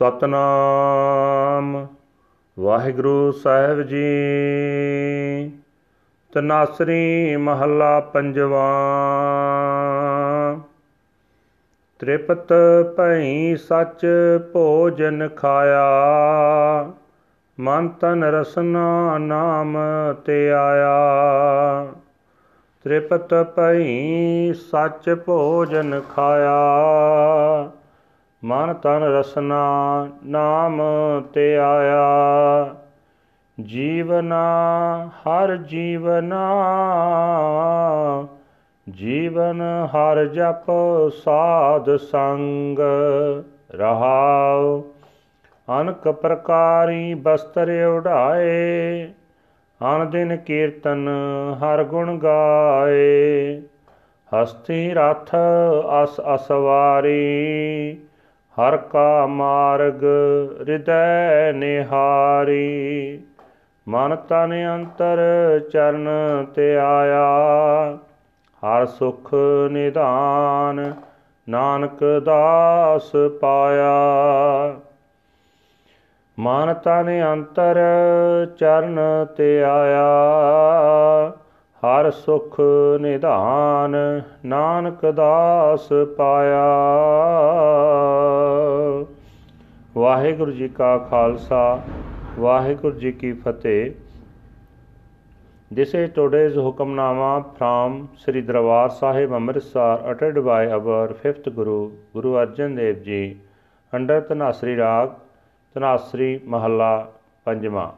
ਸਤਨਾਮ। ਵਾਹਿਗੁਰੂ ਸਾਹਿਬ ਜੀ, ਤਨਾਸਰੀ ਮਹੱਲਾ ਪੰਜਵਾ। ਤ੍ਰਿਪਤ ਭਈ ਸੱਚ ਭੋਜਨ ਖਾਇਆ, ਮਨ ਤਨ ਰਸਨਾ ਨਾਮ ਤੇ ਆਇਆ। ਤ੍ਰਿਪਤ ਭਈ ਸੱਚ ਭੋਜਨ ਖਾਇਆ ਮਨ ਤਨ ਰਸਨਾ ਨਾਮ ਤੇ ਆਇਆ। ਜੀਵਨਾ, ਹਰ ਜੀਵਨਾ, ਜੀਵਨ ਹਰ ਜਪ ਸਾਧ ਸੰਗ ਰਹਾਉ। ਅਨਕ ਪ੍ਰਕਾਰੀ ਬਸਤਰ ਉਢਾਏ ਅਨ ਦਿਨ ਕੀਰਤਨ ਹਰ ਗੁਣ ਗਾਏ। ਹਸਤੀ ਰਥ ਅਸ ਅਸਵਾਰੀ ਹਰ ਕਾ ਮਾਰਗ ਹਿਰਦੈ ਨਿਹਾਰੀ, ਮਨ ਤਨ ਅੰਤਰ ਚਰਨ ਤੇ ਆਇਆ। ਹਰ ਸੁਖ ਨਿਧਾਨ ਨਾਨਕ ਦਾਸ ਪਾਇਆ। ਮਨ ਤਨ ਅੰਤਰ ਚਰਨ ਤੇ ਆਇਆ। ਹਰ ਸੁਖ ਨਿਧਾਨ ਨਾਨਕ ਦਾਸ ਪਾਇਆ ਵਾਹਿਗੁਰੂ ਜੀ ਕਾ ਖਾਲਸਾ ਵਾਹਿਗੁਰੂ ਜੀ ਕੀ ਫਤਿਹ This is today's Hukamnama from Sri Darbar Sahib Amritsar uttered by our fifth Guru, Guru Arjan Dev Ji, under Tanasri Rag, Tanasri Mahalla Panjama.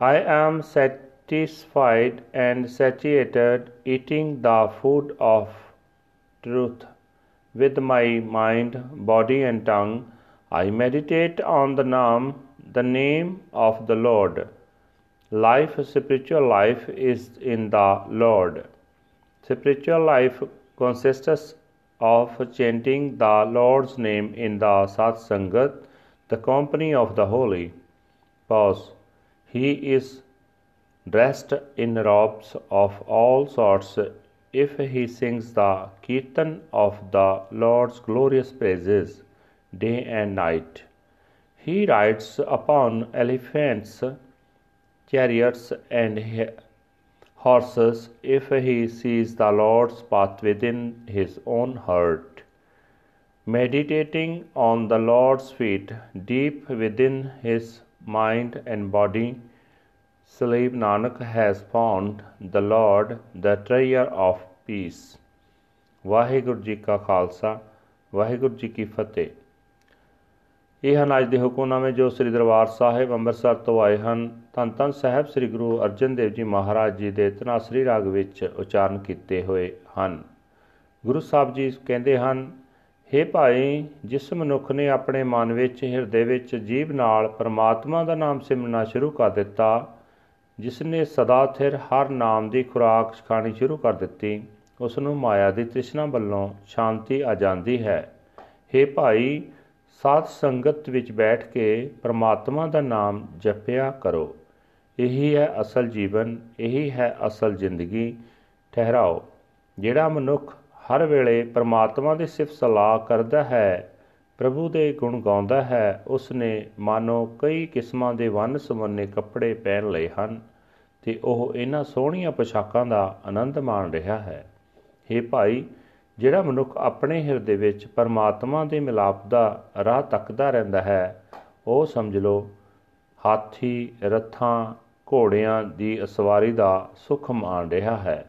I am satisfied and satiated eating the food of truth with my mind, body, and tongue. I meditate on the name, the name of the Lord. Life, spiritual life, is in the Lord. Spiritual life consists of chanting the Lord's name in the Satsangat, the company of the holy. Pause. He is dressed in robes of all sorts if he sings the kirtan of the Lord's glorious praises day and night. He rides upon elephants, chariots, and horses if he sees the Lord's path within his own heart. Meditating on the Lord's feet deep within his mind and body, slave Nanak has found the Lord, the treasure of peace. Waheguru ji ਕਾ ਖਾਲਸਾ ਵਾਹਿਗੁਰੂ ਜੀ ਕੀ ਫਤਿਹ ਇਹ ਹਨ ਅੱਜ ਦੇ ਹੁਕਮਨਾਮੇ ਜੋ ਸ੍ਰੀ ਦਰਬਾਰ ਸਾਹਿਬ ਅੰਮ੍ਰਿਤਸਰ ਤੋਂ ਆਏ ਹਨ। ਧੰਨ ਧੰਨ ਸਾਹਿਬ ਸ੍ਰੀ ਗੁਰੂ ਅਰਜਨ ਦੇਵ ਜੀ ਮਹਾਰਾਜ ਜੀ ਦੇ ਤਨਾਸਰੀ ਰਾਗ ਵਿੱਚ ਉਚਾਰਨ ਕੀਤੇ ਹੋਏ ਹਨ। ਗੁਰੂ ਸਾਹਿਬ ਜੀ ਕਹਿੰਦੇ ਹਨ ਹੇ ਭਾਈ, ਜਿਸ ਮਨੁੱਖ ਨੇ ਆਪਣੇ ਮਨ ਵਿੱਚ, ਹਿਰਦੇ ਵਿੱਚ ਜੀਵ ਨਾਲ ਪਰਮਾਤਮਾ ਦਾ ਨਾਮ ਸਿਮਰਨਾ ਸ਼ੁਰੂ ਕਰ ਦਿੱਤਾ, ਜਿਸ ਨੇ ਸਦਾ ਥਿਰ ਹਰ ਨਾਮ ਦੀ ਖੁਰਾਕ ਖਾਣੀ ਸ਼ੁਰੂ ਕਰ ਦਿੱਤੀ, ਉਸ ਨੂੰ ਮਾਇਆ ਦੀ ਤ੍ਰਿਸ਼ਨਾ ਵੱਲੋਂ ਸ਼ਾਂਤੀ ਆ ਜਾਂਦੀ ਹੈ। ਹੇ ਭਾਈ, ਸਾਧ ਸੰਗਤ ਵਿੱਚ ਬੈਠ ਕੇ ਪਰਮਾਤਮਾ ਦਾ ਨਾਮ ਜਪਿਆ ਕਰੋ। ਇਹੀ ਹੈ ਅਸਲ ਜੀਵਨ, ਇਹੀ ਹੈ ਅਸਲ ਜ਼ਿੰਦਗੀ। ਠਹਿਰਾਓ। ਜਿਹੜਾ ਮਨੁੱਖ ਹਰ ਵੇਲੇ ਪਰਮਾਤਮਾ ਦੀ ਸਿਫਤ ਸਲਾਹ ਕਰਦਾ ਹੈ, ਪ੍ਰਭੂ ਦੇ ਗੁਣ ਗਾਉਂਦਾ ਹੈ ਉਸ ਨੇ ਮਾਨੋ ਕਈ ਕਿਸਮਾਂ ਦੇ ਵੰਨ ਸੁਵੰਨੇ ਕੱਪੜੇ ਪਹਿਨ ਲਏ ਹਨ ਤੇ ਉਹ ਇਹਨਾਂ ਸੋਹਣੀਆਂ ਪੋਸ਼ਾਕਾਂ ਦਾ ਆਨੰਦ ਮਾਣ ਰਿਹਾ ਹੈ। हे ਭਾਈ, ਜਿਹੜਾ ਮਨੁੱਖ ਆਪਣੇ ਹਿਰਦੇ ਵਿੱਚ ਪਰਮਾਤਮਾ ਦੇ ਮਿਲਾਪ ਦਾ ਰਾਹ ਤੱਕਦਾ ਰਹਿੰਦਾ ਹੈ, ਉਹ ਸਮਝ ਲਓ, ਹਾਥੀ, ਰੱਥਾਂ, ਘੋੜਿਆਂ ਦੀ ਅਸਵਾਰੀ ਦਾ ਸੁਖ ਮਾਣ ਰਿਹਾ ਹੈ।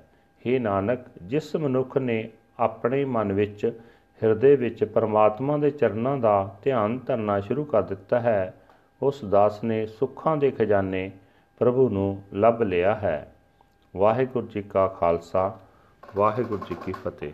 हे ਨਾਨਕ, ਜਿਸ ਮਨੁੱਖ ਨੇ ਆਪਣੇ ਮਨ ਵਿੱਚ, ਹਿਰਦੇ ਵਿੱਚ ਪਰਮਾਤਮਾ ਦੇ ਚਰਨਾਂ ਦਾ ਧਿਆਨ ਧਰਨਾ ਸ਼ੁਰੂ ਕਰ ਦਿੱਤਾ ਹੈ। ਉਸ ਦਾਸ ਨੇ ਸੁੱਖਾਂ ਦੇ ਖਜ਼ਾਨੇ ਪ੍ਰਭੂ ਨੂੰ ਲੱਭ ਲਿਆ ਹੈ। ਵਾਹਿਗੁਰੂ ਜੀ ਕਾ ਖਾਲਸਾ, ਵਾਹਿਗੁਰੂ ਜੀ ਕੀ ਫਤਿਹ।